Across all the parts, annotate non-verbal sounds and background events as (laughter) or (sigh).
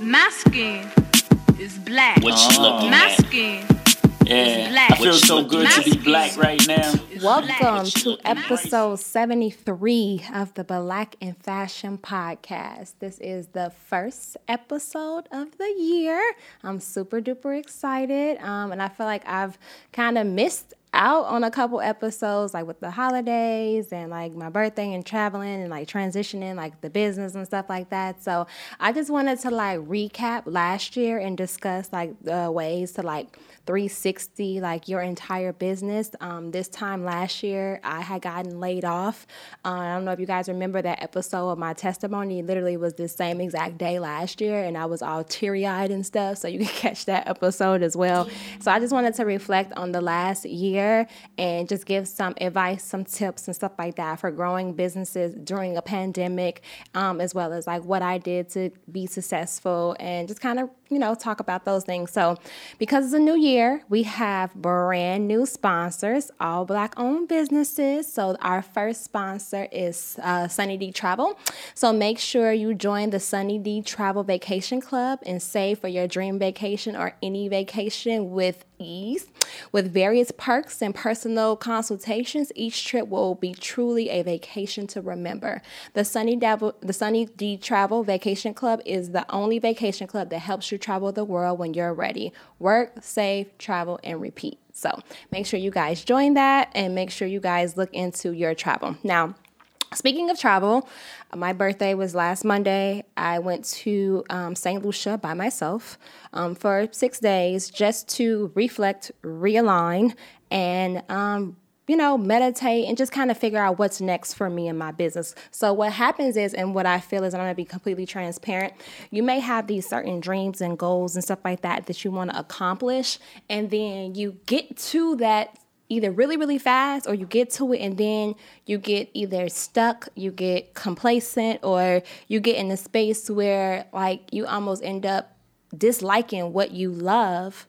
My skin is black. What you looking My at? skin Yeah, black. I feel so good to be black right now. Welcome to episode 73 of the Black in Fashion podcast. This is the first episode of the year. I'm super duper excited. Um, and I feel like I've kind of missed out on a couple episodes, like with the holidays and like my birthday and traveling and like transitioning, like the business and stuff like that. So I just wanted to like recap last year and discuss like the ways to like 360 like your entire business. Um, this time last year, I had gotten laid off. Uh, I don't know if you guys remember that episode of my testimony. It literally was the same exact day last year, and I was all teary eyed and stuff. So you can (laughs) catch that episode as well. So I just wanted to reflect on the last year and just give some advice, some tips, and stuff like that for growing businesses during a pandemic, um, as well as like what I did to be successful and just kind of you know talk about those things. So because it's a new year, we have brand new sponsors, all black owned businesses. So our first sponsor is uh, Sunny D Travel. So make sure you join the Sunny D Travel Vacation Club and save for your dream vacation or any vacation with ease. With various perks and personal consultations, each trip will be truly a vacation to remember. The Sunny, Dabble, the Sunny D Travel Vacation Club is the only vacation club that helps you travel the world when you're ready. Work, save, travel, and repeat. So make sure you guys join that and make sure you guys look into your travel. Now, Speaking of travel, my birthday was last Monday. I went to um, St. Lucia by myself um, for six days just to reflect, realign, and um, you know, meditate and just kind of figure out what's next for me in my business. So, what happens is, and what I feel is, I'm gonna be completely transparent. You may have these certain dreams and goals and stuff like that that you wanna accomplish, and then you get to that either really, really fast or you get to it and then you get either stuck, you get complacent, or you get in a space where like you almost end up disliking what you love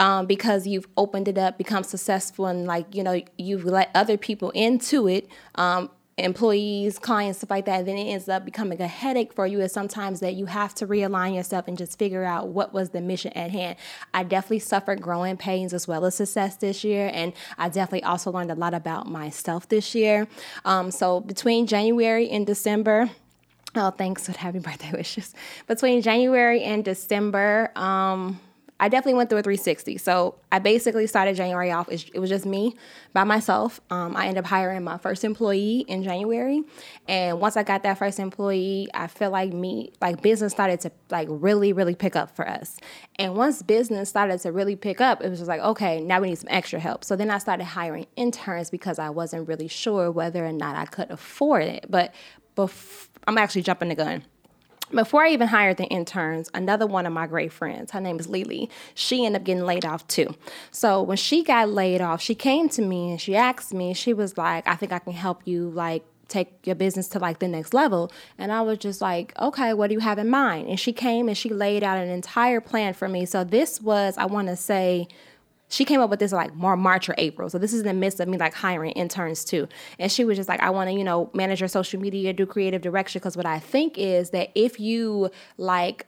um, because you've opened it up, become successful, and like you know you've let other people into it, um, employees, clients, stuff like that. Then it ends up becoming a headache for you. Is sometimes that you have to realign yourself and just figure out what was the mission at hand. I definitely suffered growing pains as well as success this year, and I definitely also learned a lot about myself this year. Um, so between January and December. Oh, thanks for happy birthday (laughs) wishes. Between January and December, um, I definitely went through a 360. So I basically started January off. It was just me by myself. Um, I ended up hiring my first employee in January, and once I got that first employee, I feel like me, like business started to like really, really pick up for us. And once business started to really pick up, it was just like, okay, now we need some extra help. So then I started hiring interns because I wasn't really sure whether or not I could afford it. But I'm actually jumping the gun before I even hired the interns, another one of my great friends, her name is Lily, she ended up getting laid off too. So when she got laid off, she came to me and she asked me, she was like, I think I can help you like take your business to like the next level. And I was just like, okay, what do you have in mind? And she came and she laid out an entire plan for me. So this was, I want to say, she came up with this like more March or April. So this is in the midst of me like hiring interns too. And she was just like, I want to, you know, manage your social media, do creative direction. Cause what I think is that if you like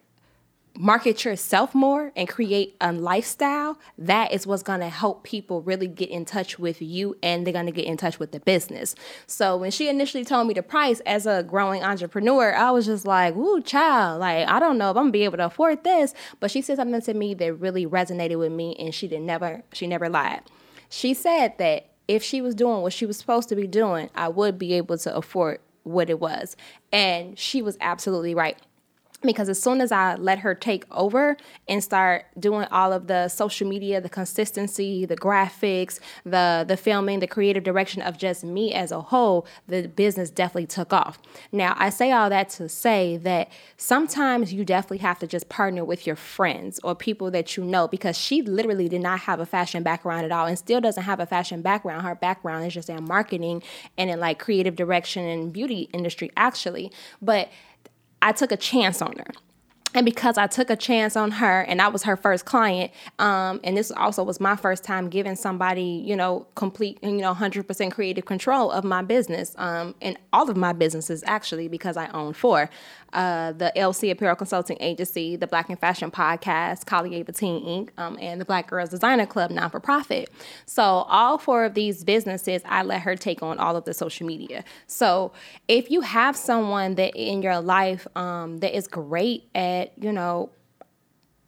market yourself more and create a lifestyle, that is what's gonna help people really get in touch with you and they're gonna get in touch with the business. So when she initially told me the price as a growing entrepreneur, I was just like, ooh, child, like I don't know if I'm gonna be able to afford this. But she said something to me that really resonated with me and she did never she never lied. She said that if she was doing what she was supposed to be doing, I would be able to afford what it was. And she was absolutely right because as soon as I let her take over and start doing all of the social media, the consistency, the graphics, the the filming, the creative direction of just me as a whole, the business definitely took off. Now, I say all that to say that sometimes you definitely have to just partner with your friends or people that you know because she literally did not have a fashion background at all and still doesn't have a fashion background. Her background is just in marketing and in like creative direction and beauty industry actually. But I took a chance on her. And because I took a chance on her and I was her first client, um, and this also was my first time giving somebody, you know, complete, you know, 100% creative control of my business um, and all of my businesses actually, because I own four. Uh, the LC Apparel Consulting Agency, the Black in Fashion Podcast, Ava Teen Inc., um, and the Black Girls Designer Club, non for profit. So, all four of these businesses, I let her take on all of the social media. So, if you have someone that in your life um, that is great at, you know,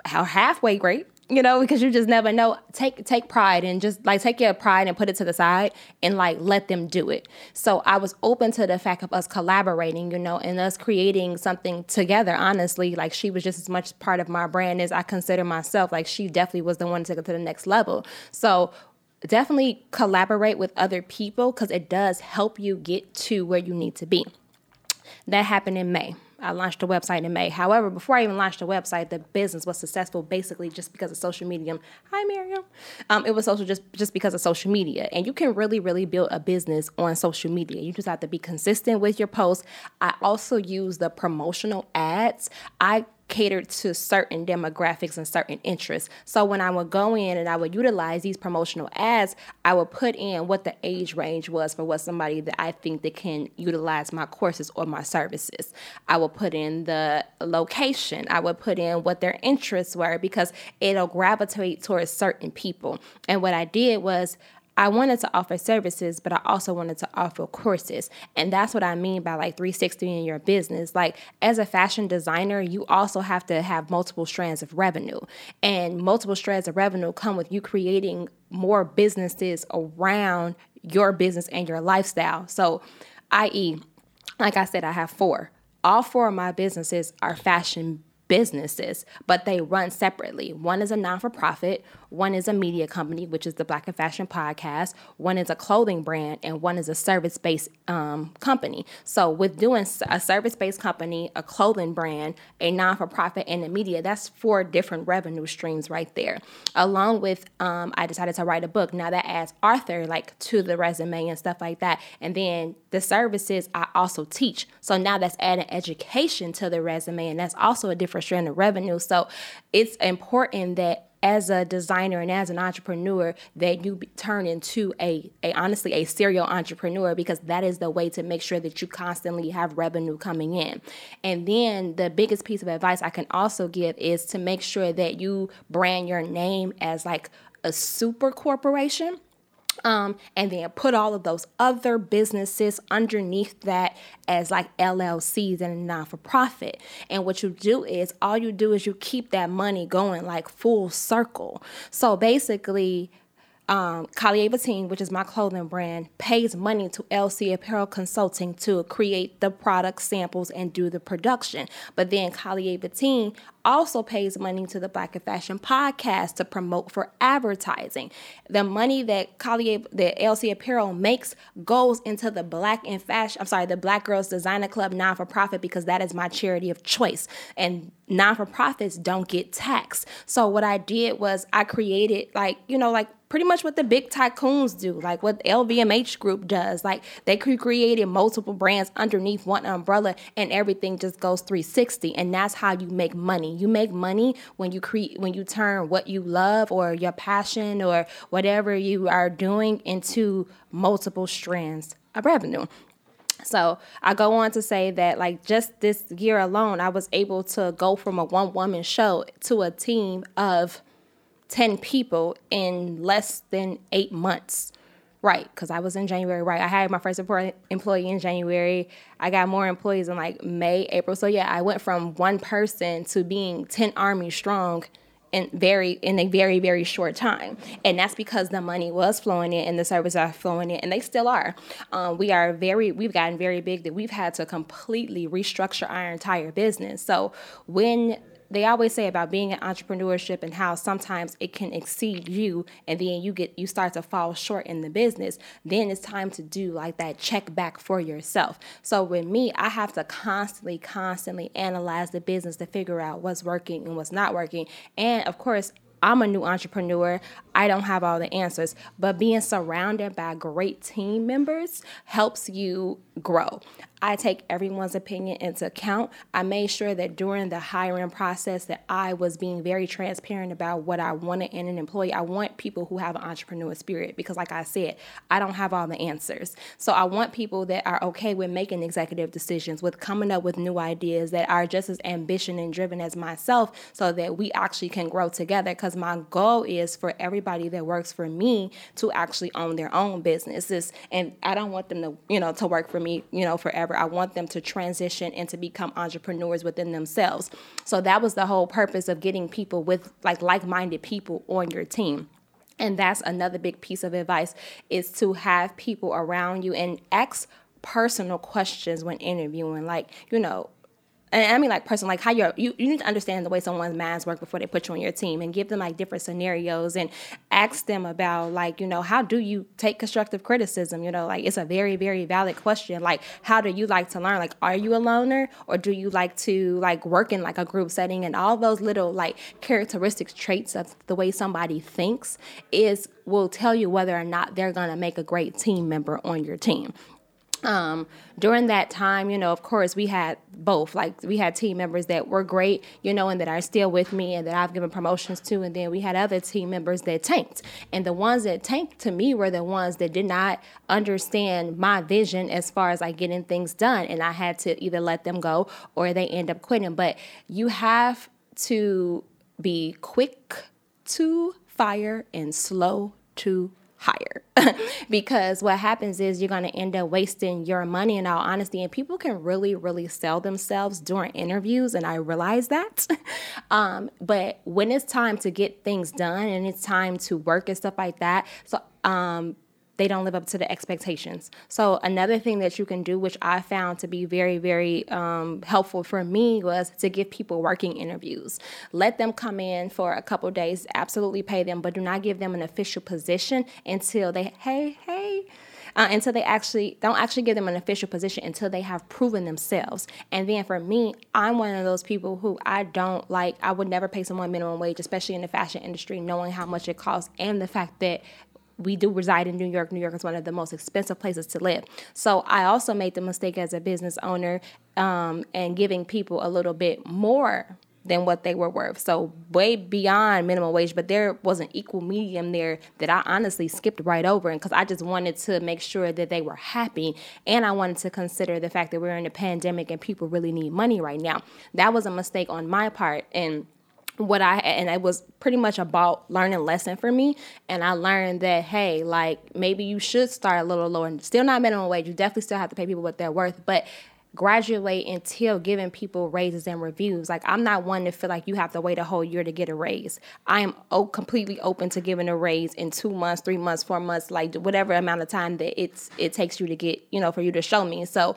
how halfway great you know because you just never know. Take take pride and just like take your pride and put it to the side and like let them do it. So i was open to the fact of us collaborating you know and us creating something together honestly. Like she was just as much part of my brand as i consider myself. Like she definitely was the one to it to the next level. So definitely collaborate with other people because it does help you get to where you need to be. That happened in may I launched a website in May. However, before I even launched a website, the business was successful basically just because of social media. Hi, Miriam. Um, it was social just just because of social media, and you can really, really build a business on social media. You just have to be consistent with your posts. I also use the promotional ads. I catered to certain demographics and certain interests. So when I would go in and I would utilize these promotional ads, I would put in what the age range was for what somebody that I think that can utilize my courses or my services. I would put in the location. I would put in what their interests were because it'll gravitate towards certain people. And what I did was I wanted to offer services, but I also wanted to offer courses. And that's what I mean by like 360 in your business. Like, as a fashion designer, you also have to have multiple strands of revenue. And multiple strands of revenue come with you creating more businesses around your business and your lifestyle. So, i.e., like I said, I have four. All four of my businesses are fashion businesses, but they run separately. One is a non for profit, one is a media company, which is the Black in Fashion Podcast, one is a clothing brand, and one is a service based um, company. So, with doing a service based company, a clothing brand, a non for profit, and a media, that's four different revenue streams right there. Along with, um, I decided to write a book. Now, that adds Arthur like to the resume and stuff like that. And then the services I also teach. So, now that's adding education to the resume, and that's also a different strand of revenue. So it's important that as a designer and as an entrepreneur that you turn into a, a honestly a serial entrepreneur because that is the way to make sure that you constantly have revenue coming in and then the biggest piece of advice i can also give is to make sure that you brand your name as like a super corporation um, and then put all of those other businesses underneath that as like LLCs and a non for profit. And what you do is all you do is you keep that money going like full circle. So basically, um, Kalieva Team, which is my clothing brand, pays money to LC Apparel Consulting to create the product samples and do the production. But then Kalieva Team also pays money to the Black in Fashion podcast to promote for advertising. The money that Collier, the LC Apparel makes goes into the Black in Fashion, I'm sorry, the Black Girls Designer Club non for profit because that is my charity of choice. And non for profits don't get taxed. So what I did was I created like, you know, like pretty much what the big tycoons do, like what LVMH group does. Like they created multiple brands underneath one umbrella and everything just goes 360. And that's how you make money. You make money when you create when you turn what you love or your passion or whatever you are doing into multiple strands of revenue. So I go on to say that like just this year alone, I was able to go from a one woman show to a team of 10 people in less than eight months. Right, because I was in January, right? I had my first employee in January. I got more employees in like May, April. So yeah, I went from one person to being 10 army strong in very in a very very short time and that's because the money was flowing in and the services are flowing in and they still are um, we are very we've gotten very big that we've had to completely restructure our entire business so when they always say about being in entrepreneurship and how sometimes it can exceed you and then you get you start to fall short in the business then it's time to do like that check back for yourself so with me i have to constantly constantly analyze the business to figure out what's working and what's not working and of course I'm a new entrepreneur. I don't have all the answers, but being surrounded by great team members helps you grow. I take everyone's opinion into account. I made sure that during the hiring process that I was being very transparent about what I wanted in an employee. I want people who have an entrepreneur spirit because like I said, I don't have all the answers. So I want people that are okay with making executive decisions, with coming up with new ideas that are just as ambition and driven as myself so that we actually can grow together because my goal is for everybody that works for me to actually own their own businesses and I don't want them to, you know, to work for me, you know, forever. I want them to transition and to become entrepreneurs within themselves. So that was the whole purpose of getting people with like like-minded people on your team. And that's another big piece of advice is to have people around you and ask personal questions when interviewing. Like, you know, and I mean like person, like how you're you, you need to understand the way someone's minds work before they put you on your team and give them like different scenarios and ask them about like, you know, how do you take constructive criticism? You know, like it's a very, very valid question. Like, how do you like to learn? Like, are you a loner or do you like to like work in like a group setting and all those little like characteristics, traits of the way somebody thinks is will tell you whether or not they're gonna make a great team member on your team um, during that time, you know, of course, we had both. Like, we had team members that were great, you know, and that are still with me and that I've given promotions to. And then we had other team members that tanked. And the ones that tanked to me were the ones that did not understand my vision as far as like getting things done. And I had to either let them go or they end up quitting. But you have to be quick to fire and slow to hire (laughs) because what happens is you're going to end up wasting your money in all honesty and people can really really sell themselves during interviews and i realize that. (laughs) Um, but when it's time to get things done and it's time to work and stuff like that so um, they don't live up to the expectations. So another thing that you can do, which I found to be very, very um, helpful for me, was to give people working interviews. Let them come in for a couple days, absolutely pay them, but do not give them an official position until they, hey, hey. Uh, until they actually don't actually give them an official position until they have proven themselves. And then for me, I'm one of those people who I don't like. I would never pay someone minimum wage, especially in the fashion industry, knowing how much it costs and the fact that we do reside in New York. New York is one of the most expensive places to live. So I also made the mistake as a business owner um, and giving people a little bit more than what they were worth. So way beyond minimum wage, but there was an equal medium there that I honestly skipped right over and because I just wanted to make sure that they were happy and I wanted to consider the fact that we're in a pandemic and people really need money right now. That was a mistake on my part and what I and it was pretty much about learning lesson for me. And I learned that hey, like maybe you should start a little lower. Still not minimum wage. You definitely still have to pay people what they're worth, but graduate until giving people raises and reviews. Like I'm not one to feel like you have to wait a whole year to get a raise. I am o- completely open to giving a raise in two months, three months, four months, like whatever amount of time that it's it takes you to get, you know, for you to show me. So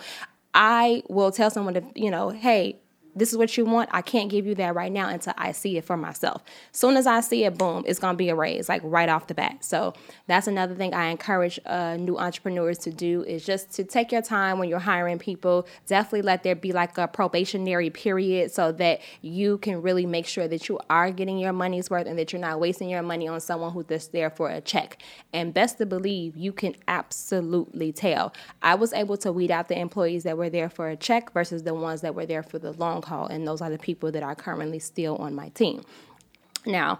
I will tell someone to, you know, hey, this is what you want. I can't give you that right now until I see it for myself. Soon as I see it, boom, it's gonna be a raise, like right off the bat. So that's another thing I encourage uh, new entrepreneurs to do is just to take your time when you're hiring people. Definitely let there be like a probationary period so that you can really make sure that you are getting your money's worth and that you're not wasting your money on someone who's just there for a check. And best to believe, you can absolutely tell. I was able to weed out the employees that were there for a check versus the ones that were there for the long call, and those are the people that are currently still on my team. Now,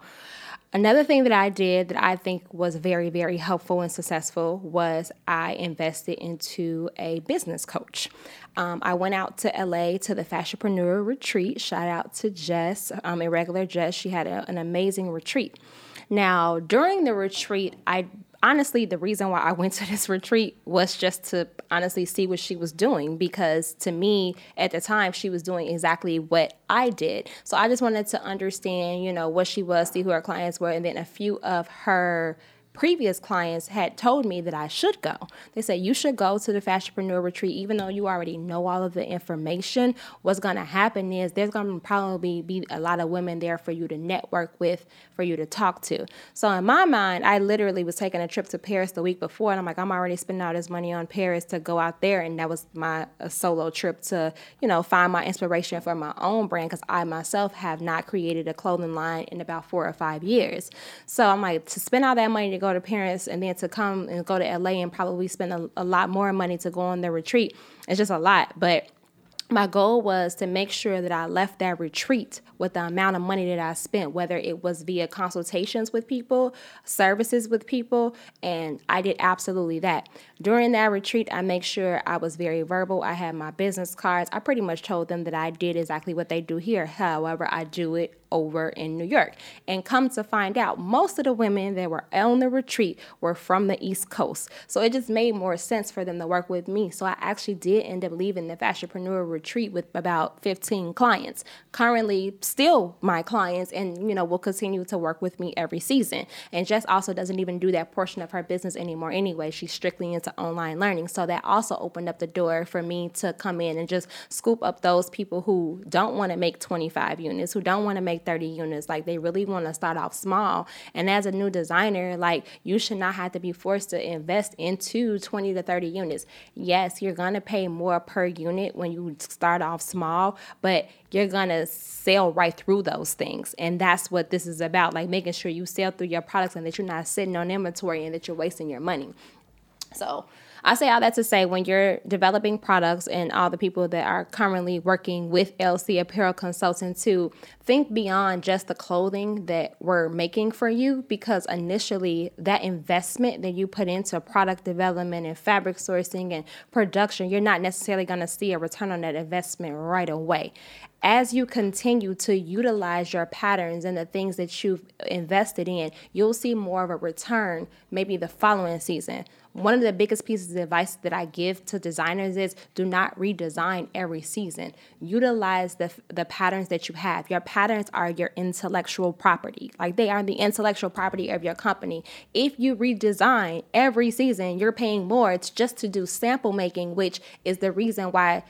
Another thing that I did that I think was very, very helpful and successful was I invested into a business coach. Um, I went out to LA to the Fashionpreneur retreat. Shout out to Jess, um, irregular Jess. She had a, an amazing retreat. Now, during the retreat, I honestly, the reason why I went (laughs) to this retreat was just to honestly see what she was doing because to me at the time she was doing exactly what I did. So I just wanted to understand, you know, what she was, see who her clients were, and then a few of her previous clients had told me that I should go. They said, You should go to the Fashionpreneur Retreat, even though you already know all of the information. What's going to happen is there's going to probably be a lot of women there for you to network with, for you to talk to. So, in my mind, I literally was taking a trip to Paris the week before, and I'm like, I'm already spending all this money on Paris to go out there. And that was my solo trip to, you know, find my inspiration for my own brand because I myself have not created a clothing line in about four or five years. So, I'm like, to spend all that money to go go to Paris and then to come and go to LA and probably spend a, a lot more money to go on the retreat. It's just a lot. But my goal was to make sure that I left that retreat with the amount of money that I spent, whether it was via consultations with people, services with people, and I did absolutely that. During that retreat, I make sure I was very verbal. I had my business cards. I pretty much told them that I did exactly what they do here. However, I do it over in New York. And come to find out, most of the women that were on the retreat were from the East Coast. So it just made more sense for them to work with me. So I actually did end up leaving the Fashionpreneur retreat with about 15 clients. Currently, still my clients, and you know, will continue to work with me every season. And Jess also doesn't even do that portion of her business anymore anyway. She's strictly into online learning. So that also opened up the door for me to come in and just scoop up those people who don't want to make 25 units, who don't want to make make 30 units. Like they really want to start off small. And as a new designer, like you should not have to be forced to invest into 20 to 30 units. Yes, you're going to pay more per unit when you start off small, but you're going to sell right through those things. And that's what this is about, like making sure you sell through your products and that you're not sitting on inventory and that you're wasting your money. So, I say all that to say when you're developing products and all the people that are currently working with LC Apparel Consulting to think beyond just the clothing that we're making for you because initially that investment that you put into product development and fabric sourcing and production, you're not necessarily going to see a return on that investment right away. As you continue to utilize your patterns and the things that you've invested in, you'll see more of a return maybe the following season one of the biggest pieces of advice that I give to designers is do not redesign every season. Utilize the, the patterns that you have. Your patterns are your intellectual property, like they are the intellectual property of your company. If you redesign every season, you're paying more. It's just to do sample making, which is the reason why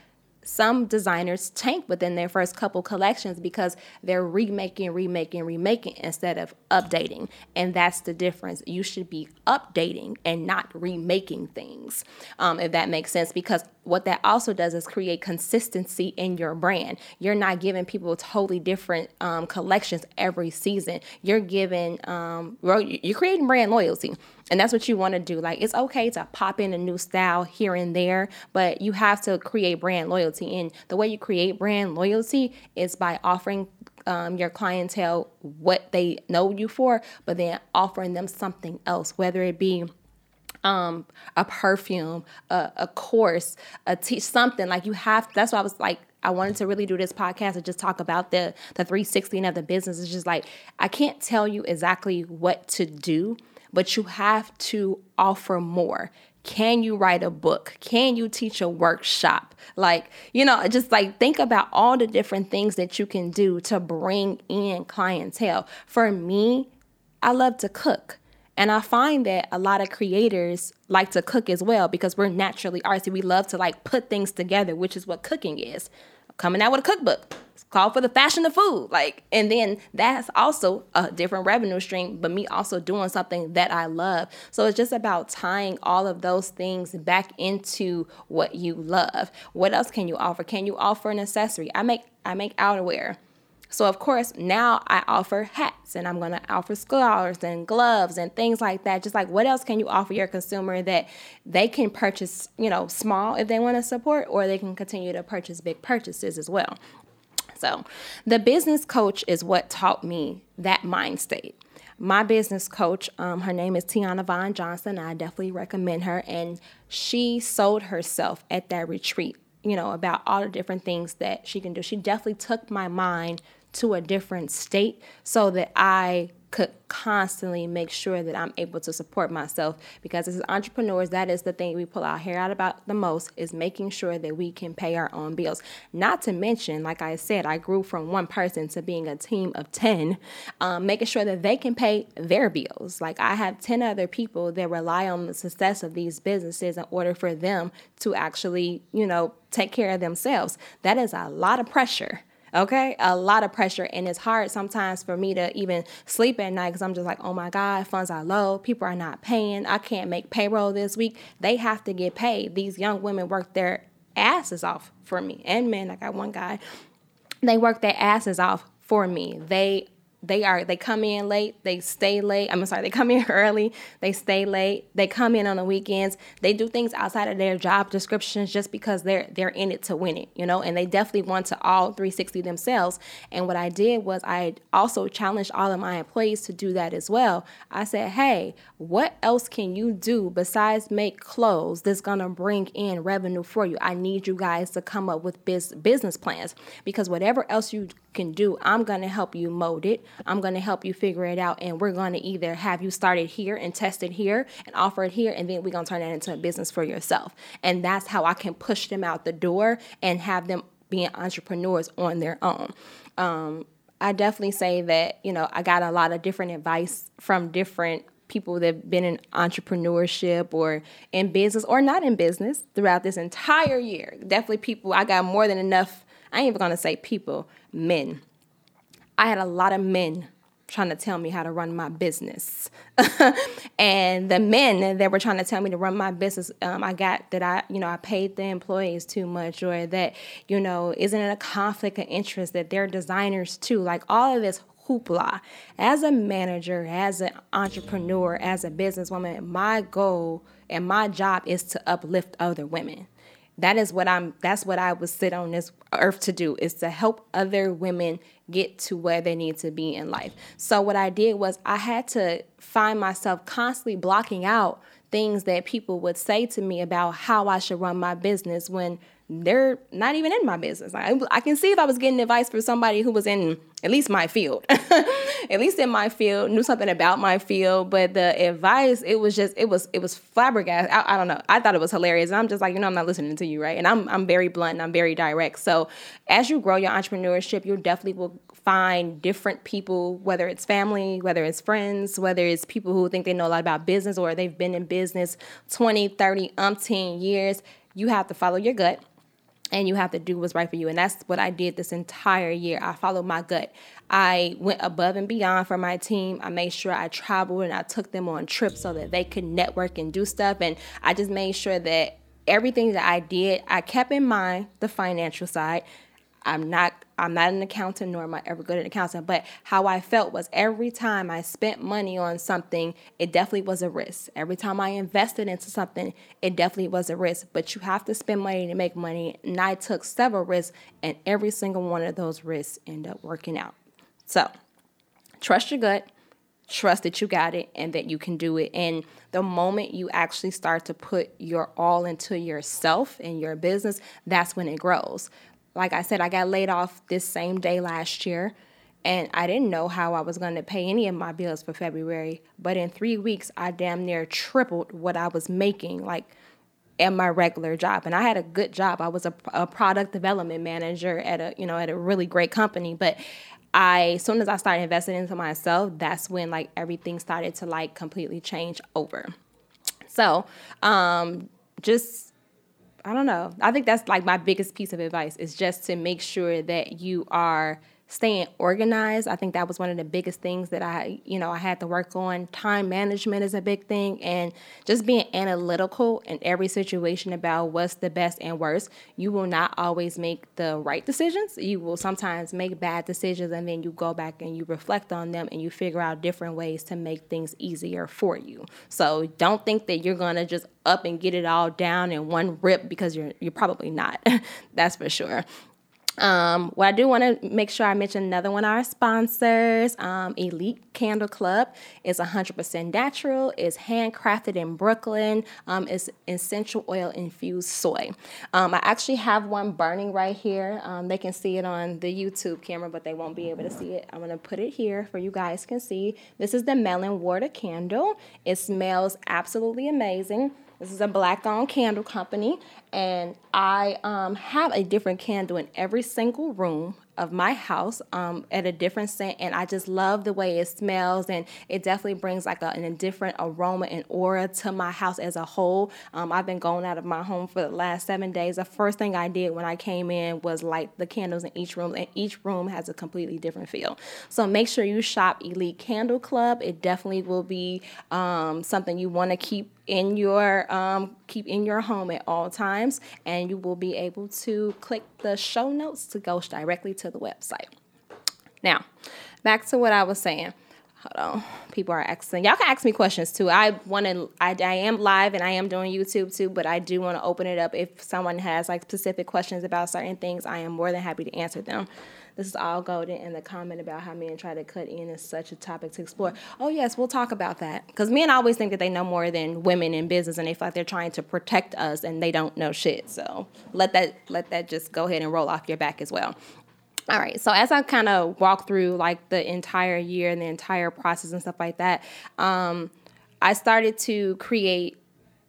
some designers tank within their first couple collections because they're remaking, remaking, remaking instead of updating. And that's the difference. You should be updating and not remaking things, um, if that makes sense. Because what that also does is create consistency in your brand. You're not giving people totally different um, collections every season. You're giving, um, you're creating brand loyalty. And that's what you want to do. Like, it's okay to pop in a new style here and there, but you have to create brand loyalty. And the way you create brand loyalty is by offering um, your clientele what they know you for, but then offering them something else, whether it be um, a perfume, a, a course, a teach something like you have. That's why I was like, I wanted to really do this podcast and just talk about the the 360 of the business. It's just like I can't tell you exactly what to do, but you have to offer more. Can you write a book? Can you teach a workshop? Like, you know, just like think about all the different things that you can do to bring in clientele. For me, I love to cook. And I find that a lot of creators like to cook as well because we're naturally artsy. We love to like put things together, which is what cooking is. Coming out with a cookbook. It's called for the fashion of food. Like, and then that's also a different revenue stream, but me also doing something that I love. So it's just about tying all of those things back into what you love. What else can you offer? Can you offer an accessory? I make I make outerwear. So, of course, now I offer hats and I'm going to offer scarves and gloves and things like that. Just like what else can you offer your consumer that they can purchase, you know, small if they want to support, or they can continue to purchase big purchases as well. So, the business coach is what taught me that mind state. My business coach, um, her name is Tiana Vaughn Johnson. I definitely recommend her. And she sold herself at that retreat you know, about all the different things that she can do. She definitely took my mind to a different state so that I could constantly make sure that I'm able to support myself. Because as entrepreneurs that is the thing we pull our hair out about the most is making sure that we can pay our own bills. Not to mention like I said I grew from one person to being a team of 10 um, making sure that they can pay their bills. Like I have 10 other people that rely on the success of these businesses in order for them to actually you know take care of themselves. That is a lot of pressure Okay, a lot of pressure, and it's hard sometimes for me to even sleep at night because I'm just like, oh my God, funds are low, people are not paying, I can't make payroll this week. They have to get paid. These young women work their asses off for me, and men. I got one guy, they work their asses off for me. They they are they come in late they stay late i'm sorry they come in (laughs) early they stay late they come in on the weekends they do things outside of their job descriptions just because they're they're in it to win it you know and they definitely want to all 360 themselves and what i did was i also challenged all of my employees to do that as well i said hey what else can you do besides make clothes that's to bring in revenue for you i need you guys to come up with biz- business plans because whatever else you can do. I'm to help you mold it. I'm going to help you figure it out. And we're going to either have you started here and test it here and offer it here. And then we're going to turn that into a business for yourself. And that's how I can push them out the door and have them being entrepreneurs on their own. Um, I definitely say that, you know, I got a lot of different advice from different people that have been in entrepreneurship or in business or not in business throughout this entire year. Definitely people, I got more than enough I ain't even gonna say people, men. I had a lot of men trying to tell me how to run my business. (laughs) and the men that were trying to tell me to run my business, um, I got that I, you know, I paid the employees too much, or that, you know, isn't it a conflict of interest that they're designers too? Like all of this hoopla. As a manager, as an entrepreneur, as a businesswoman, my goal and my job is to uplift other women that is what I'm that's what I would sit on this earth to do is to help other women get to where they need to be in life. So what I did was I had to find myself constantly blocking out things that people would say to me about how I should run my business when they're not even in my business. I, I can see if I was getting advice for somebody who was in at least my field, (laughs) at least in my field, knew something about my field. But the advice, it was just, it was, it was flabbergasted. I, I don't know. I thought it was hilarious. And I'm just like, you know, I'm not listening to you, right? And I'm, I'm very blunt and I'm very direct. So as you grow your entrepreneurship, you definitely will find different people, whether it's family, whether it's friends, whether it's people who think they know a lot about business or they've been in business 20, 30, umpteen years. You have to follow your gut and you have to do what's right for you. And that's what I did this entire year. I followed my gut. I went above and beyond for my team. I made sure I traveled and I took them on trips so that they could network and do stuff. And I just made sure that everything that I did, I kept in mind the financial side. I'm not I'm not an accountant nor am I ever good at accounting, but how I felt was every time I spent money on something, it definitely was a risk. Every time I invested into something, it definitely was a risk. But you have to spend money to make money. And I took several risks, and every single one of those risks ended up working out. So trust your gut, trust that you got it and that you can do it. And the moment you actually start to put your all into yourself and your business, that's when it grows. Like I said, I got laid off this same day last year, and I didn't know how I was going to pay any of my bills for February. But in three weeks, I damn near tripled what I was making, like at my regular job. And I had a good job. I was a, a product development manager at a you know at a really great company, but I as soon as I started investing into myself, that's when like everything started to like completely change over. So, um, just I don't know. I think that's like my biggest piece of advice is just to make sure that you are staying organized. I think that was one of the biggest things that I, you know, I had to work on. Time management is a big thing and just being analytical in every situation about what's the best and worst. You will not always make the right decisions. You will sometimes make bad decisions and then you go back and you reflect on them and you figure out different ways to make things easier for you. So don't think that you're going to just up and get it all down in one rip because you're you're probably not. (laughs) That's for sure. Um, what I do want to make sure I mention another one of our sponsors, um, Elite Candle Club, is 100% natural, is handcrafted in Brooklyn, um, is essential oil infused soy. Um, I actually have one burning right here. Um, they can see it on the YouTube camera, but they won't be able to see it. I'm going to put it here for you guys can see. This is the melon water candle. It smells absolutely amazing. This is a black owned candle company, and I um, have a different candle in every single room of my house um, at a different scent, and I just love the way it smells, and it definitely brings like a, a different aroma and aura to my house as a whole. Um, I've been going out of my home for the last seven days. The first thing I did when I came in was light the candles in each room, and each room has a completely different feel. So make sure you shop Elite Candle Club. It definitely will be um, something you want to keep in your um, keep in your home at all times and you will be able to click the show notes to go directly to the website Now, back to what I was saying. Hold on. People are asking. Y'all can ask me questions too. I want to. I, I am live and I am doing YouTube too, but I do want to open it up. If someone has like specific questions about certain things, I am more than happy to answer them. This is all golden and the comment about how men try to cut in is such a topic to explore. Oh yes, we'll talk about that because men always think that they know more than women in business, and they feel like they're trying to protect us, and they don't know shit. So let that let that just go ahead and roll off your back as well. All right. So as I kind of walk through like the entire year and the entire process and stuff like that, um, I started to create,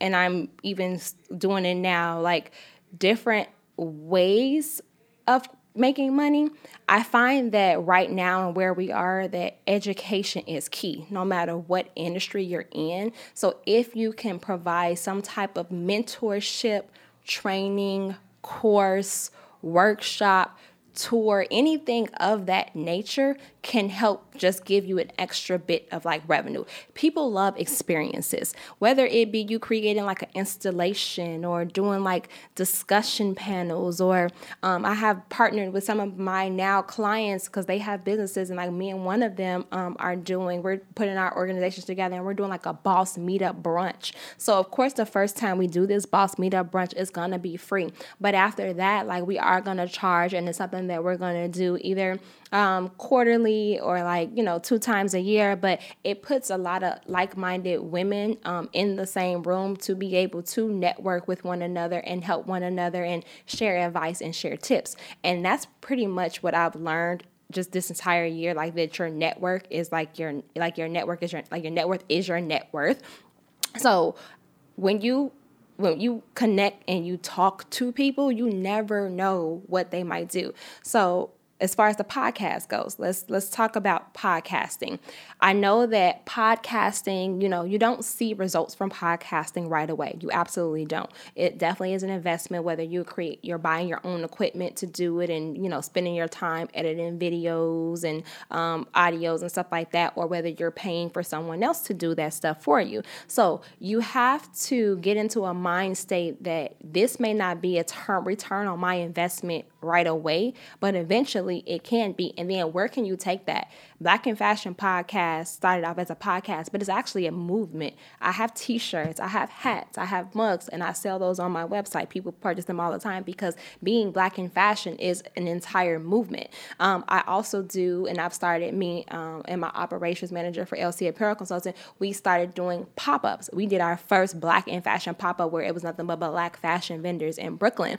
and I'm even doing it now, like different ways of making money. I find that right now and where we are, that education is key, no matter what industry you're in. So if you can provide some type of mentorship, training, course, workshop, tour, anything of that nature can help just give you an extra bit of like revenue. People love experiences, whether it be you creating like an installation or doing like discussion panels, or um, I have partnered with some of my now clients because they have businesses, and like me and one of them um, are doing, we're putting our organizations together and we're doing like a boss meetup brunch. So, of course, the first time we do this boss meetup brunch is gonna be free, but after that, like we are gonna charge, and it's something that we're gonna do either um, quarterly or like you know two times a year but it puts a lot of like-minded women um, in the same room to be able to network with one another and help one another and share advice and share tips and that's pretty much what i've learned just this entire year like that your network is like your like your network is your like your net worth is your net worth so when you when you connect and you talk to people, you never know what they might do. So as far as the podcast goes let's let's talk about podcasting. I know that podcasting you know you don't see results from podcasting right away. You absolutely don't. It definitely is an investment whether you create you're buying your own equipment to do it and you know spending your time editing videos and um, audios and stuff like that or whether you're paying for someone else to do that stuff for you. So you have to get into a mind state that this may not be a term return on my investment right away, but eventually it can be. And then where can you take that? Black in Fashion podcast started off as a podcast, but it's actually a movement. I have t shirts, I have hats, I have mugs, and I sell those on my website. People purchase them all the time because being Black in Fashion is an entire movement. Um, I also do, and I've started me um, and my operations manager for LC Apparel Consulting, we started doing pop ups. We did our first Black in Fashion pop up where it was nothing but black fashion vendors in Brooklyn.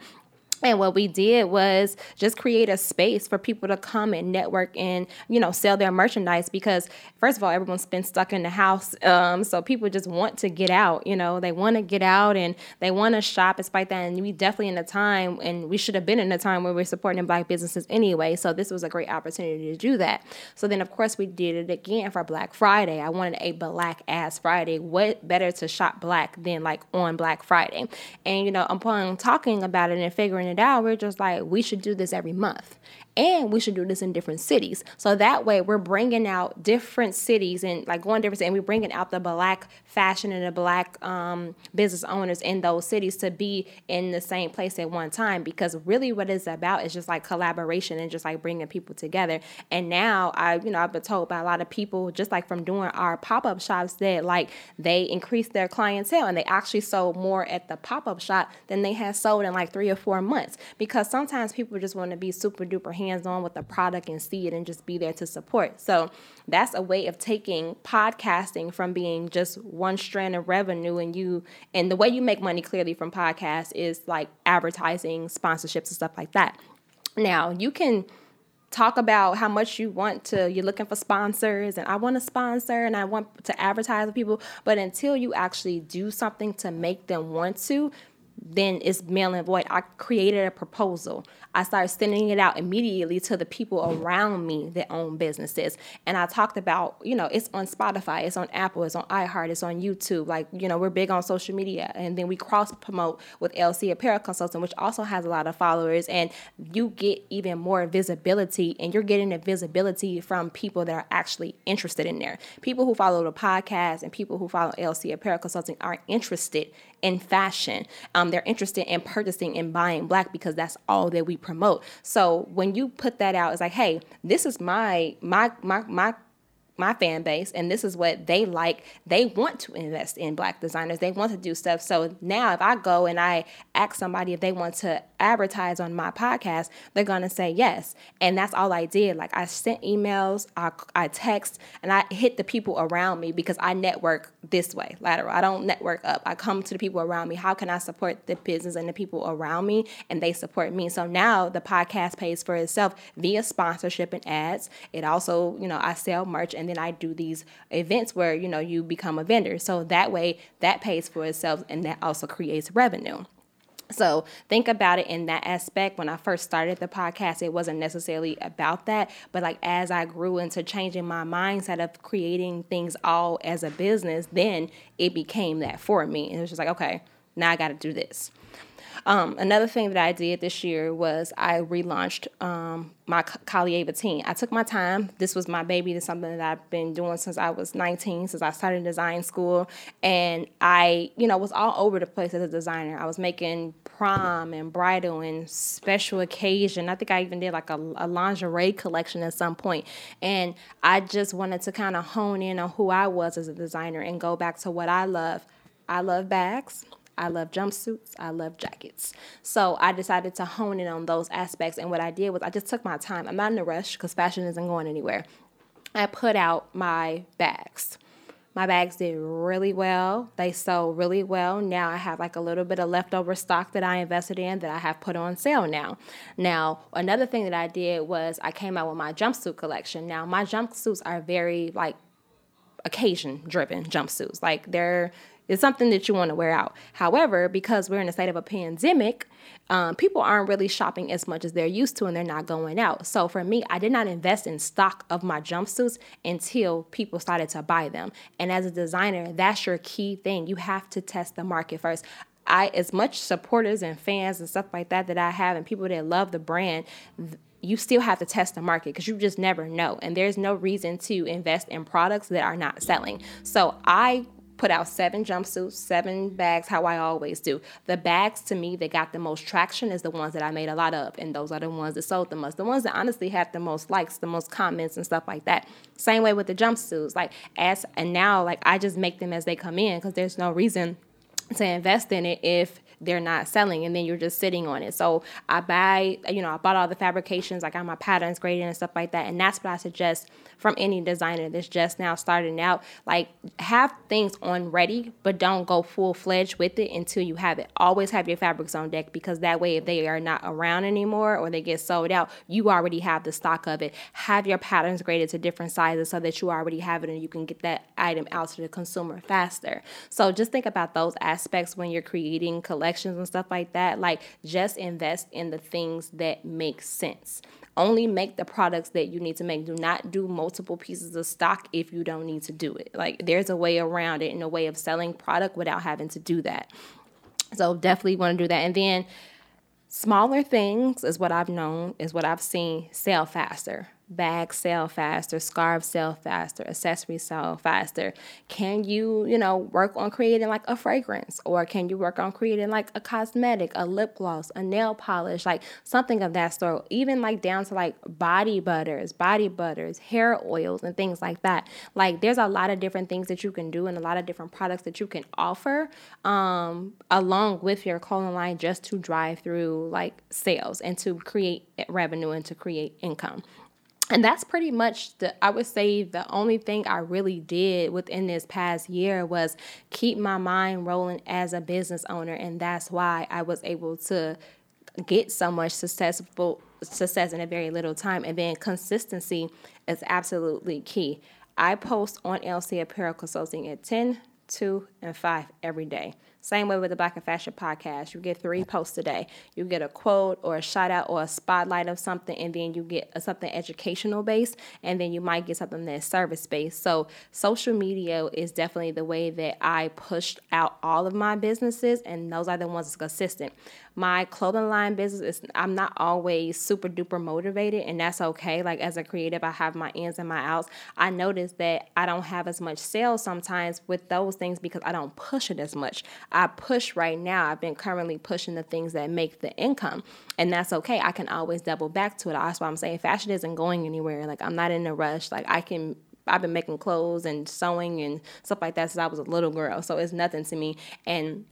And what we did was just create a space for people to come and network and, you know, sell their merchandise because, first of all, everyone's been stuck in the house. Um, so people just want to get out, you know, they want to get out and they want to shop despite that. And we definitely in a time, and we should have been in a time where we're supporting black businesses anyway. So this was a great opportunity to do that. So then, of course, we did it again for Black Friday. I wanted a black ass Friday. What better to shop black than like on Black Friday? And, you know, upon talking about it and figuring it out, we're just like, we should do this every month and we should do this in different cities. So that way, we're bringing out different cities and like going different, and we're bringing out the black fashion and the black um, business owners in those cities to be in the same place at one time. Because really, what it's about is just like collaboration and just like bringing people together. And now, I you know I've been told by a lot of people, just like from doing our pop up shops, that like they increased their clientele and they actually sold more at the pop up shop than they had sold in like three or four months. Because sometimes people just want to be super duper hands hands on with the product and see it and just be there to support. So that's a way of taking podcasting from being just one strand of revenue and you and the way you make money clearly from podcasts is like advertising, sponsorships and stuff like that. Now, you can talk about how much you want to you're looking for sponsors and I want to sponsor and I want to advertise with people but until you actually do something to make them want to then it's mail and void. I created a proposal. I started sending it out immediately to the people around me that own businesses. And I talked about, you know, it's on Spotify, it's on Apple, it's on iHeart, it's on YouTube. Like, you know, we're big on social media. And then we cross promote with LC Apparel Consulting, which also has a lot of followers. And you get even more visibility, and you're getting the visibility from people that are actually interested in there. People who follow the podcast and people who follow LC Apparel Consulting are interested in fashion. Um, they're interested in purchasing and buying black because that's all that we promote. So when you put that out, it's like, hey, this is my my my my my fan base and this is what they like. They want to invest in black designers. They want to do stuff. So now if i go and i ask somebody if they want to advertise on my podcast they're going to say yes. And that's all i did. Like i sent emails i, I text and i hit the people around me because i network this way lateral. I don't network up. I come to the people around me. How can i support the business and the people around me and they support me? So now the podcast pays for itself via sponsorship and ads. It also you know i sell merch and then I do these events where, you know, you become a vendor. So that way that pays for itself and that also creates revenue. So think about it in that aspect. When I first started the podcast, it wasn't necessarily about that. But like as I grew into changing my mindset of creating things all as a business, then it became that for me. And it was just like, okay, now I got to do this. Um, another thing that I did this year was I relaunched um, my Collier team. I took my time. This was my baby. This is something that I've been doing since I was 19, since I started design school. And I, you know, was all over the place as a designer. I was making prom and bridal and special occasion. I think I even did like a, a lingerie collection at some point. And I just wanted to kind of hone in on who I was as a designer and go back to what I love. I love bags. I love jumpsuits. I love jackets. So I decided to hone in on those aspects. And what I did was I just took my time. I'm not in a rush because fashion isn't going anywhere. I put out my bags. My bags did really well. They sold really well. Now I have like a little bit of leftover stock that I invested in that I have put on sale now. Now, another thing that I did was I came out with my jumpsuit collection. Now, my jumpsuits are very like occasion driven jumpsuits. Like they're it's something that you want to wear out. However, because we're in a state of a pandemic, um, people aren't really shopping as much as they're used to and they're not going out. So for me, I did not invest in stock of my jumpsuits until people started to buy them. And as a designer, that's your key thing. You have to test the market first. I, as much supporters and fans and stuff like that that I have, and people that love the brand, you still have to test the market because you just never know. And there's no reason to invest in products that are not selling. So I put out seven jumpsuits, seven bags, how I always do. The bags to me that got the most traction is the ones that I made a lot of, and those are the ones that sold the most. The ones that honestly had the most likes, the most comments, and stuff like that. Same way with the jumpsuits. Like as and now, like I just make them as they come in because there's no reason to invest in it if they're not selling and then you're just sitting on it. So I buy, you know, I bought all the fabrications, I got my patterns graded and stuff like that. And that's what I suggest from any designer that's just now starting out. Like have things on ready, but don't go full fledged with it until you have it. Always have your fabrics on deck because that way if they are not around anymore or they get sold out, you already have the stock of it. Have your patterns graded to different sizes so that you already have it and you can get that item out to the consumer faster. So just think about those aspects when you're creating collections and stuff like that. Like just invest in the things that make sense. Only make the products that you need to make. Do not do multiple pieces of stock if you don't need to do it. Like there's a way around it and a way of selling product without having to do that. So definitely want to do that. And then smaller things is what I've known, is what I've seen sell faster bags sell faster, scarves sell faster, accessories sell faster? Can you, you know, work on creating like a fragrance or can you work on creating like a cosmetic, a lip gloss, a nail polish, like something of that sort, even like down to like body butters, body butters, hair oils and things like that. Like there's a lot of different things that you can do and a lot of different products that you can offer um, along with your clothing line just to drive through like sales and to create revenue and to create income and that's pretty much the i would say the only thing i really did within this past year was keep my mind rolling as a business owner. And that's why i was able to get so much successful success in a very little time. And then consistency is absolutely key. I post on lc apparel consulting at 10 2 and 5 every day same way with the Black in Fashion podcast. You get three posts a day. You get a quote or a shout out or a spotlight of something, and then you get something educational based, and then you might get something that's service based. So, social media is definitely the way that I pushed out all of my businesses, and those are the ones that's consistent. My clothing line business is I'm not always super duper motivated, and that's okay. Like as a creative, I have my ins and my outs. I notice that I don't have as much sales sometimes with those things because I don't push it as much. I push right now. I've been currently pushing the things that make the income, and that's okay. I can always double back to it. That's why I'm saying fashion isn't going anywhere. Like I'm not in a rush. Like I can I've been making clothes and sewing and stuff like that since I was a little girl. So it's nothing to me. And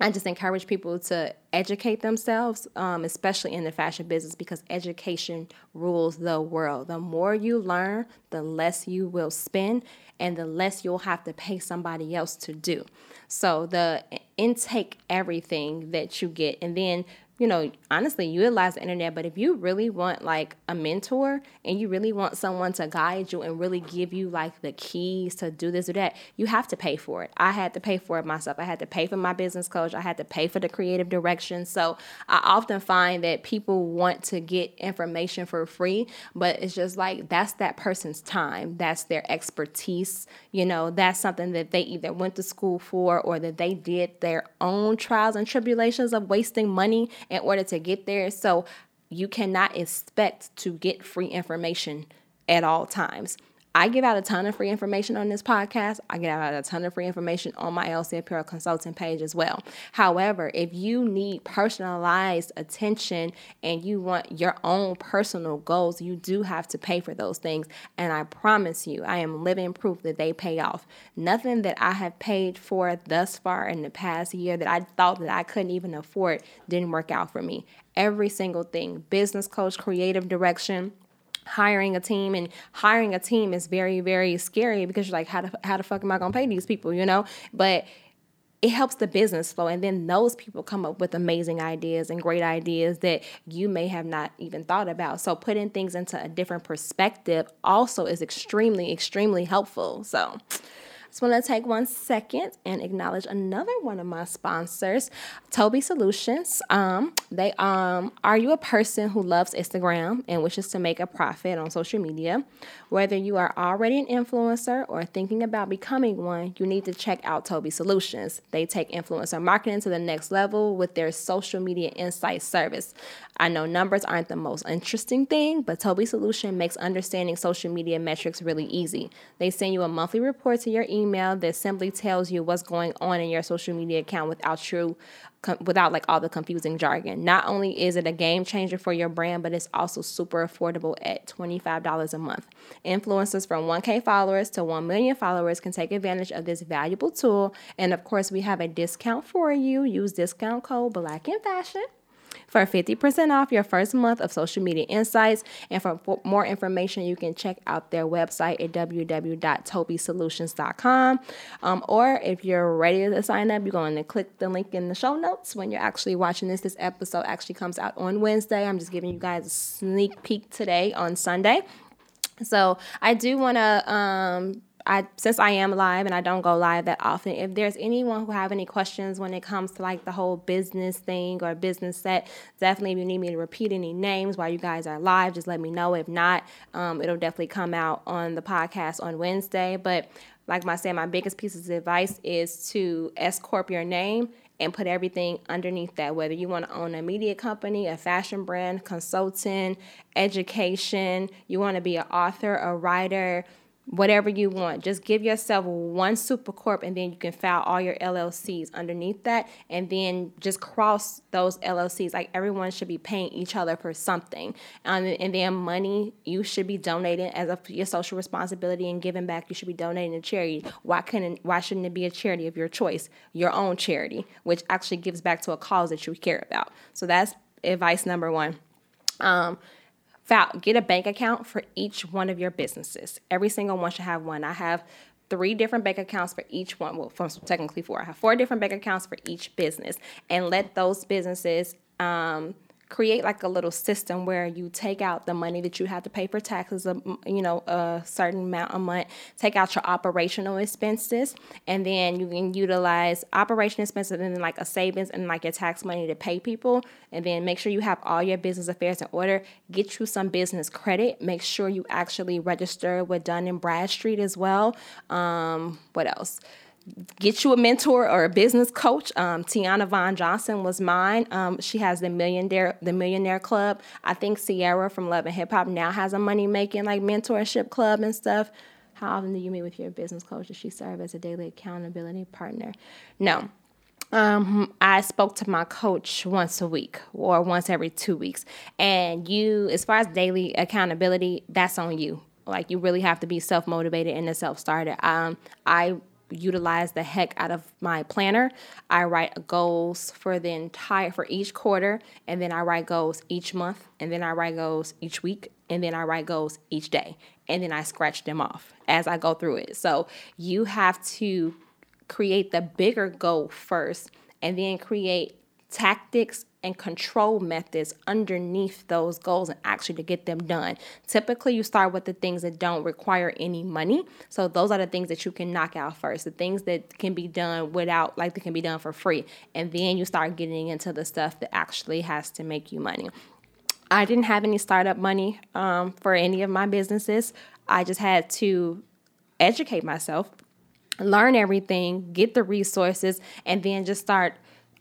I just encourage people to educate themselves, um, especially in the fashion business, because education rules the world. The more you learn, the less you will spend, and the less you'll have to pay somebody else to do. So the intake everything that you get, and then you know, honestly, utilize the internet. But if you really want like a mentor and you really want someone to guide you and really give you like the keys to do this or that, you have to pay for it. I had to pay for it myself. I had to pay for my business coach. I had to pay for the creative direction. So I often find that people want to get information for free, but it's just like that's that person's time, that's their expertise. You know, that's something that they either went to school for or that they did their own trials and tribulations of wasting money in order to get there. So you cannot expect to get free information at all times. I give out a ton of free information on this podcast. I give out a ton of free information on my LC Apparel Consulting page as well. However, if you need personalized attention and you want your own personal goals, you do have to pay for those things. And I promise you, I am living proof that they pay off. Nothing that I have paid for thus far in the past year that I thought that I couldn't even afford didn't work out for me. Every single thing business coach, creative direction hiring a team and hiring a team is very very scary because you're like how the, how the fuck am i going to pay these people you know? But it helps the business flow and then those people come up with amazing ideas and great ideas that you may have not even thought about. So putting things into a different perspective also is extremely extremely helpful. So just want to take one second and acknowledge another one of my sponsors, Toby Solutions. Um, they um, are you a person who loves Instagram and wishes to make a profit on social media? Whether you are already an influencer or thinking about becoming one, you need to check out Toby Solutions. They take influencer marketing to the next level with their social media insight service. I know numbers aren't the most interesting thing, but Toby Solution makes understanding social media metrics really easy. They send you a monthly report to your email that simply tells you what's going on in your social media account without true without like all the confusing jargon. Not only is it a game changer for your brand, but it's also super affordable at $25 a month. Influencers from 1K followers to 1 million followers can take advantage of this valuable tool. And of course, we have a discount for you. Use discount code Black in Fashion for 50% off your first month of social media insights. And for more information, you can check out their website at www.tobysolutions.com. Um, or if you're ready to sign up, you're going to click the link in the show notes when you're actually watching this. This episode actually comes out on Wednesday. I'm just giving you guys a sneak peek today on Sunday. So I do want to um, I since I am live and I don't go live that often, if there's anyone who have any questions when it comes to like the whole business thing or business set, definitely if you need me to repeat any names while you guys are live, just let me know. If not, um, it'll definitely come out on the podcast on Wednesday. But like I said, my biggest piece of advice is to S corp your name and put everything underneath that. Whether you want to own a media company, a fashion brand, consultant, education, you want to be an author, a writer whatever you want. Just give yourself one super corp and then you can file all your LLCs underneath that and then just cross those LLCs. Like everyone should be paying each other for something. Um, and then money you should be donating as a your social responsibility and giving back. You should be donating to charity. Why couldn't why shouldn't it be a charity of your choice? Your own charity, which actually gives back to a cause that you care about. So that's advice number one. Um, get a bank account for each one of your businesses. Every single one should have one. I have three different bank accounts for each one. Well, from technically four. I have four different bank accounts for each business, and let those businesses um, create like a little system where you take out the money that you have to pay for taxes, um, you know, a certain amount a month, take out your operational expenses, and then you can utilize operation expenses and then like a savings and like your tax money to pay people, and then make sure you have all your business affairs in order. Get you some business credit. Make sure you actually register with Dun and Bradstreet as well. Um, what else? Get you a mentor or a business coach. Um, Tiana Von Johnson was mine. Um, she has the millionaire the millionaire club. I think Sierra from Love and Hip Hop now has a money making like mentorship club and stuff. How often do you meet with your business coach? Does she serve as a daily accountability partner? No. Um, I spoke to my coach once a week or once every two weeks. And you, as far as daily accountability, that's on you. Like you really have to be self motivated and a self starter. Um, I utilize the heck out of my planner. I write goals for the entire for each quarter, and then I write goals each month, and then I write goals each week, and then I write goals each day, and then I scratch them off as I go through it. So you have to create the bigger goal first, and then create tactics and control methods underneath those goals and actually to get them done. Typically, you start with the things that don't require any money. So those are the things that you can knock out first, the things that can be done without, like, they can be done for free. And then you start getting into the stuff that actually has to make you money. I didn't have any startup money um, for any of my businesses. I just had to educate myself, learn everything, get the resources, and then just start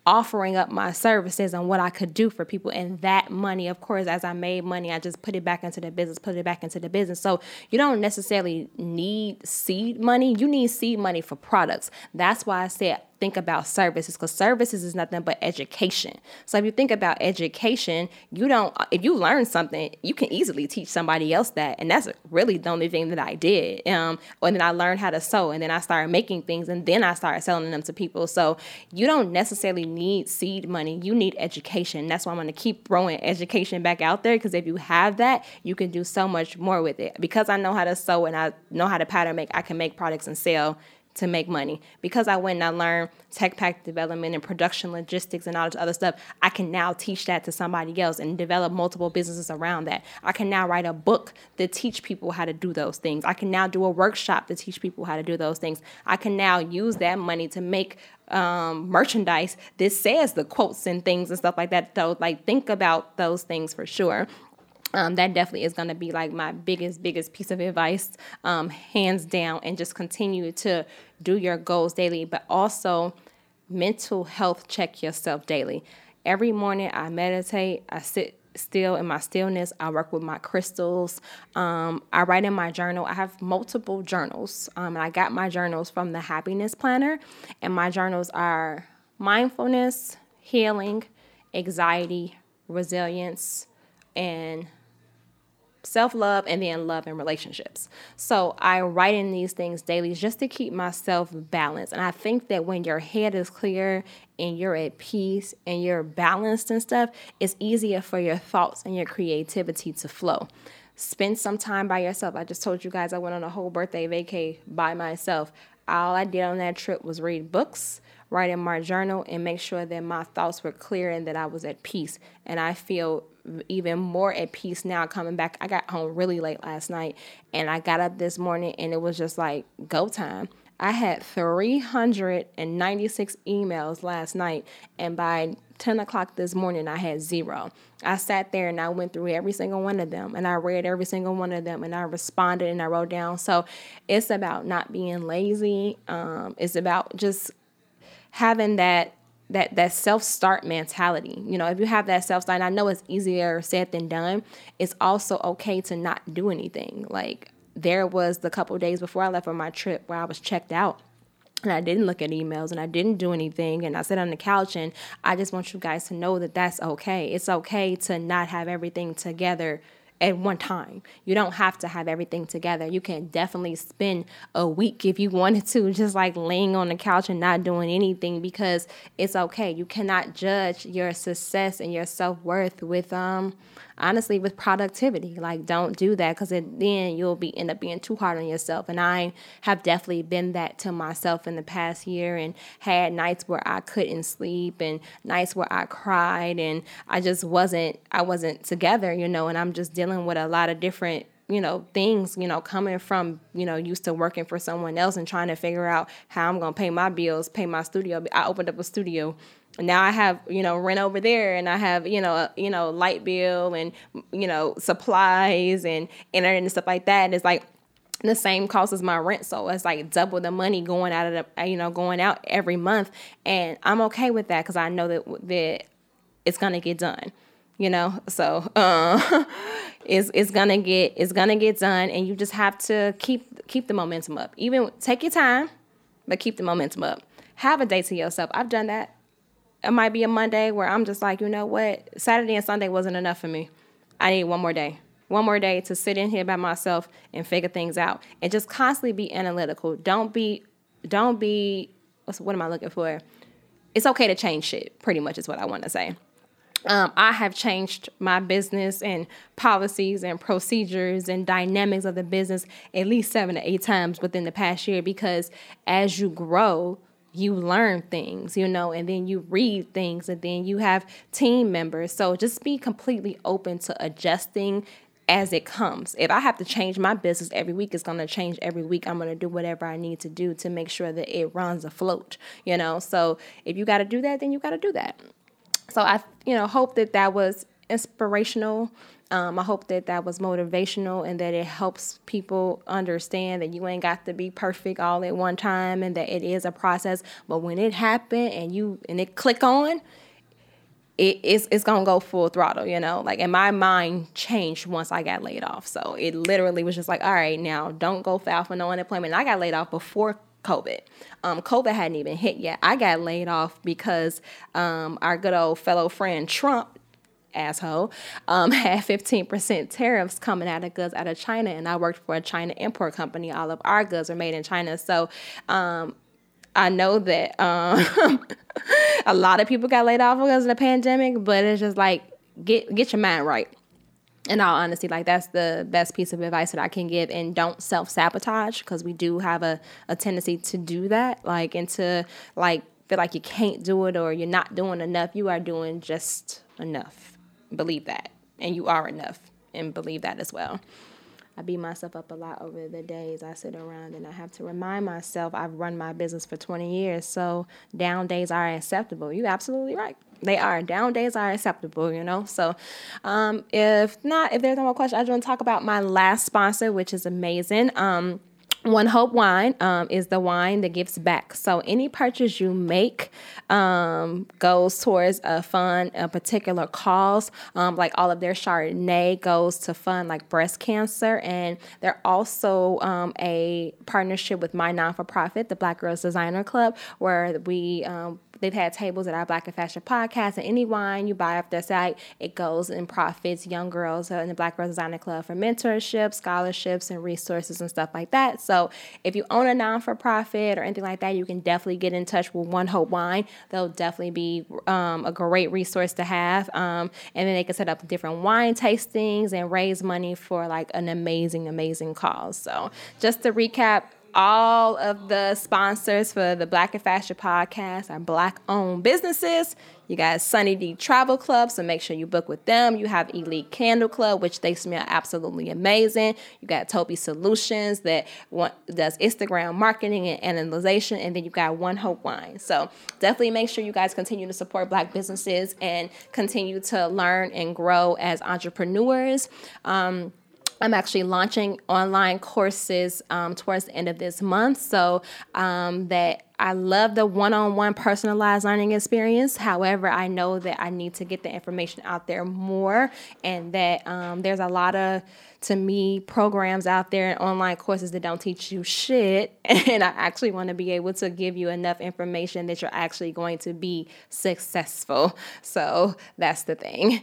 offering up my services and what I could do for people. And that money, of course, as I made money, I just put it back into the business, put it back into the business. So you don't necessarily need seed money. You need seed money for products. That's why I said think about services because services is nothing but education. So if you think about education, you don't, if you learn something, you can easily teach somebody else that. And that's really the only thing that I did. Um, and then I learned how to sew and then I started making things and then I started selling them to people. So you don't necessarily need seed money. You need education. That's why I'm going to keep throwing education back out there because if you have that, you can do so much more with it. Because I know how to sew and I know how to pattern make, I can make products and sell to make money. Because I went and I learned tech pack development and production logistics and all this other stuff, I can now teach that to somebody else and develop multiple businesses around that. I can now write a book to teach people how to do those things. I can now do a workshop to teach people how to do those things. I can now use that money to make um, merchandise that says the quotes and things and stuff like that. So, like, think about those things for sure. Um, that definitely is going to be like my biggest, biggest piece of advice, um, hands down, and just continue to do your goals daily, but also mental health check yourself daily. Every morning I meditate, I sit still in my stillness, I work with my crystals, um, I write in my journal. I have multiple journals, um, and I got my journals from the Happiness Planner, and my journals are mindfulness, healing, anxiety, resilience, and self love and then love and relationships. So I write in these things daily just to keep myself balanced. And I think that when your head is clear and you're at peace and you're balanced and stuff, it's easier for your thoughts and your creativity to flow. Spend some time by yourself. I just told you guys I went on a whole birthday vacay by myself. All I did on that trip was read books, write in my journal, and make sure that my thoughts were clear and that I was at peace. And I feel even more at peace now coming back. I got home really late last night and I got up this morning and it was just like go time. I had 396 emails last night, and by 10 o'clock this morning, I had zero. I sat there and I went through every single one of them, and I read every single one of them, and I responded and I wrote down. So it's about not being lazy. Um, it's about just having that that that self start mentality. You know, if you have that self start, I know it's easier said than done. It's also okay to not do anything. Like there was the couple days before I left on my trip where I was checked out and I didn't look at emails and I didn't do anything and I sat on the couch and I just want you guys to know that that's okay. It's okay to not have everything together at one time. You don't have to have everything together. You can definitely spend a week if you (laughs) wanted to, just like laying on the couch and not doing anything because it's okay. You cannot judge your success and your self worth with um honestly with productivity. Like don't do that because then you'll be end up being too hard on yourself. And I have definitely been that to myself in the past year and had nights where I couldn't sleep and nights where I cried and I just wasn't I wasn't together, you know, and I'm just dealing with a lot of different you know things you know coming from you know used to working for someone else and trying to figure out how i'm going to pay my bills pay my studio i opened up a studio now I have you know rent over there, and I have you know you know light bill and you know supplies and internet and stuff like that. And it's like the same cost as my rent. So it's like double the money going out of the, you know, going out every month. And I'm okay with that because I know that, that it's to get done, you know? So, (laughs) uh, it's, it's gonna get, it's gonna get done. And you just have to keep, keep the momentum up. Even take your time, but keep the momentum up. Have a day to yourself. I've done that. It might be a Monday where I'm just like, you know what? Saturday and Sunday wasn't enough for me. I need one more day one more day to sit in here by myself and figure things out and just constantly be analytical. Don't be, don't be, what am I looking for? It's okay to change shit, pretty much is what I want to say. Um, I have changed my business and policies and procedures and dynamics of the business at least seven to eight times within the past year because as you grow, you learn things, you know, and then you read things, and then you have team members. So just be completely open to adjusting as it comes. If I have to change my business every week, it's going to change every week. I'm going to do whatever I need to do to make sure that it runs afloat, you know? So if you got to do that, then you got to do that. So I, you know, hope that that was inspirational. Um, I hope that that was motivational and that it helps people understand that you ain't got to be perfect all at one time and that it is a process. But when it happened and you and it click on, it, it's it's gonna go full throttle, you know. Like, and my mind changed once I got laid off. So it literally was just like, all right, now don't go foul for no unemployment. And I got laid off before COVID. Um, COVID hadn't even hit yet. I got laid off because um, our good old fellow friend Trump asshole, um, (laughs) had 15% tariffs coming out of goods out of China. And I worked for a China import company. All of our goods are made in China. So um, I know that um, (laughs) a lot of people got laid off because of the pandemic, but it's just like get get your mind right. In all honesty, like that's the best piece of advice that I can give. And don't self sabotage because we do have a, a tendency to do that, like and to like feel like you can't do it or you're not doing enough. You are doing just enough. Believe that, and you are enough, and believe that as well. I beat myself up a lot over the days I sit around and I have to remind myself I've run my business for 20 years. So down days are acceptable. You're absolutely right. They are. Down days are acceptable, you know? So um, if not, if there's no more questions, I just want to talk about my last sponsor, which is amazing. Um, one Hope Wine um, is the wine that gives back. So any purchase you make um, goes towards a fund, a particular cause. Um, like all of their Chardonnay goes to fund like breast cancer, and they're also um, a partnership with my non for profit, the Black Girls Designer Club, where we um, They've had tables at our Black in Fashion podcast, and any wine you buy off their site, it goes and profits young girls in the Black Girls Designer Club for mentorship, scholarships, and resources and stuff like that. So if you own a non for profit or anything like that, you can definitely get in touch with One Hope Wine. They'll definitely be um, a great resource to have. Um, and then they can set up different wine tastings and raise money for like an amazing, amazing cause. So just to recap, all of the sponsors for the Black in Fashion podcast are black owned businesses. You got Sunny D Travel Club, so make sure you book with them. You have Elite Candle Club, which they smell absolutely amazing. You got Toby Solutions that does Instagram marketing and analyzation, and then you got One Hope Wine. So definitely make sure you guys continue to support black businesses and continue to learn and grow as entrepreneurs. Um, I'm actually launching online courses um, towards the end of this month. So um, that I love the one-on-one personalized learning experience. However, I know that I need to get the information out there more, and that um, there's a lot of to me programs out there and online courses that don't teach you shit (laughs) and i actually want to be able to give you enough information that you're actually going to be successful so that's the thing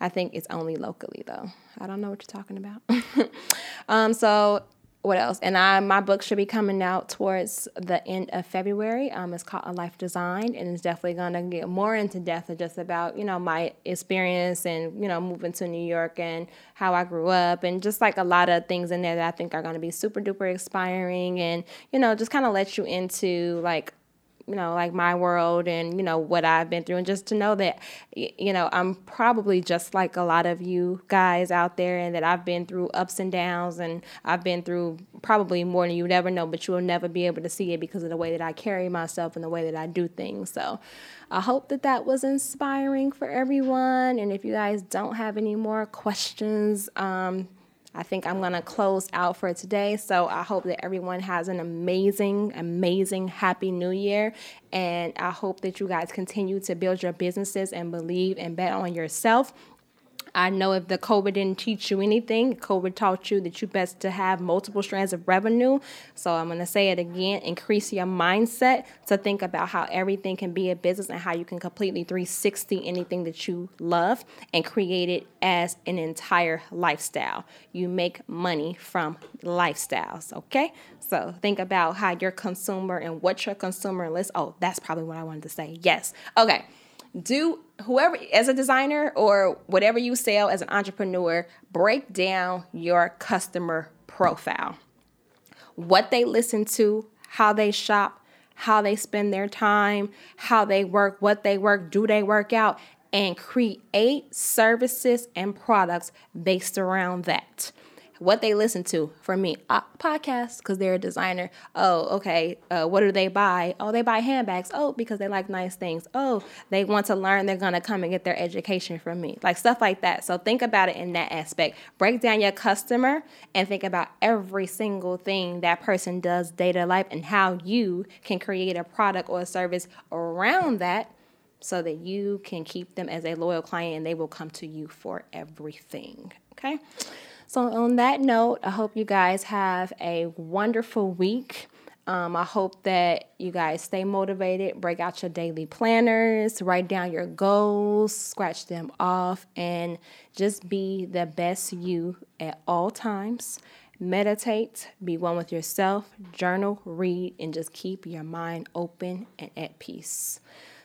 I think it's only locally though. I don't know what you're talking about. (laughs) um, so what else? And I my book should be coming out towards the end of February. Um, it's called A Life Designed, and it's definitely gonna get more into depth of just about you know my experience and you know moving to New York and how I grew up and just like a lot of things in there that I think are gonna be super duper inspiring and you know just kind of let you into like you know, like my world and, you know, what I've been through. And just to know that, you know, I'm probably just like a lot of you guys out there and that I've been through ups and downs and I've been through probably more than you would ever know, but you will never be able to see it because of the way that I carry myself and the way that I do things. So I hope that that was inspiring for everyone. And if you guys don't have any more questions, um, I think I'm going to close out for today. So I hope that everyone has an amazing, amazing, happy new year. And I hope that you guys continue to build your businesses and believe and bet on yourself I know if the COVID didn't teach you anything, COVID taught you that you best to have multiple strands of revenue. So I'm going to say it again, increase your mindset to think about how everything can be a business and how you can completely 360 anything that you love and create it as an entire lifestyle. You make money from lifestyles, okay? So think about how your consumer and what your consumer list. Oh, that's probably what I wanted to say. Yes. Okay do whoever as a designer or whatever you sell as an entrepreneur break down your customer profile. What they listen to how they shop how they spend their time how they work what they work do they work out and create services and products based around that what they listen to for me. Uh, podcasts because they're a designer. Oh okay uh, what do they buy? Oh they buy handbags. Oh because they like nice things. Oh they want to learn. They're going to come and get their education from me. Like stuff like that. So think about it in that aspect. Break down your customer and think about every single thing that person does day to life and how you can create a product or a service around that so that you can keep them as a loyal client and they will come to you for everything. Okay so, on that note, I hope you guys have a wonderful week. Um, I hope that you guys stay motivated, break out your daily planners, write down your goals, scratch them off, and just be the best you at all times. Meditate, be one with yourself, journal, read, and just keep your mind open and at peace.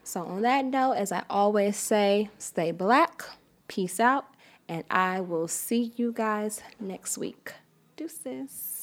So, on that note, as I always say, stay black, peace out, and I will see you guys next week. Deuces.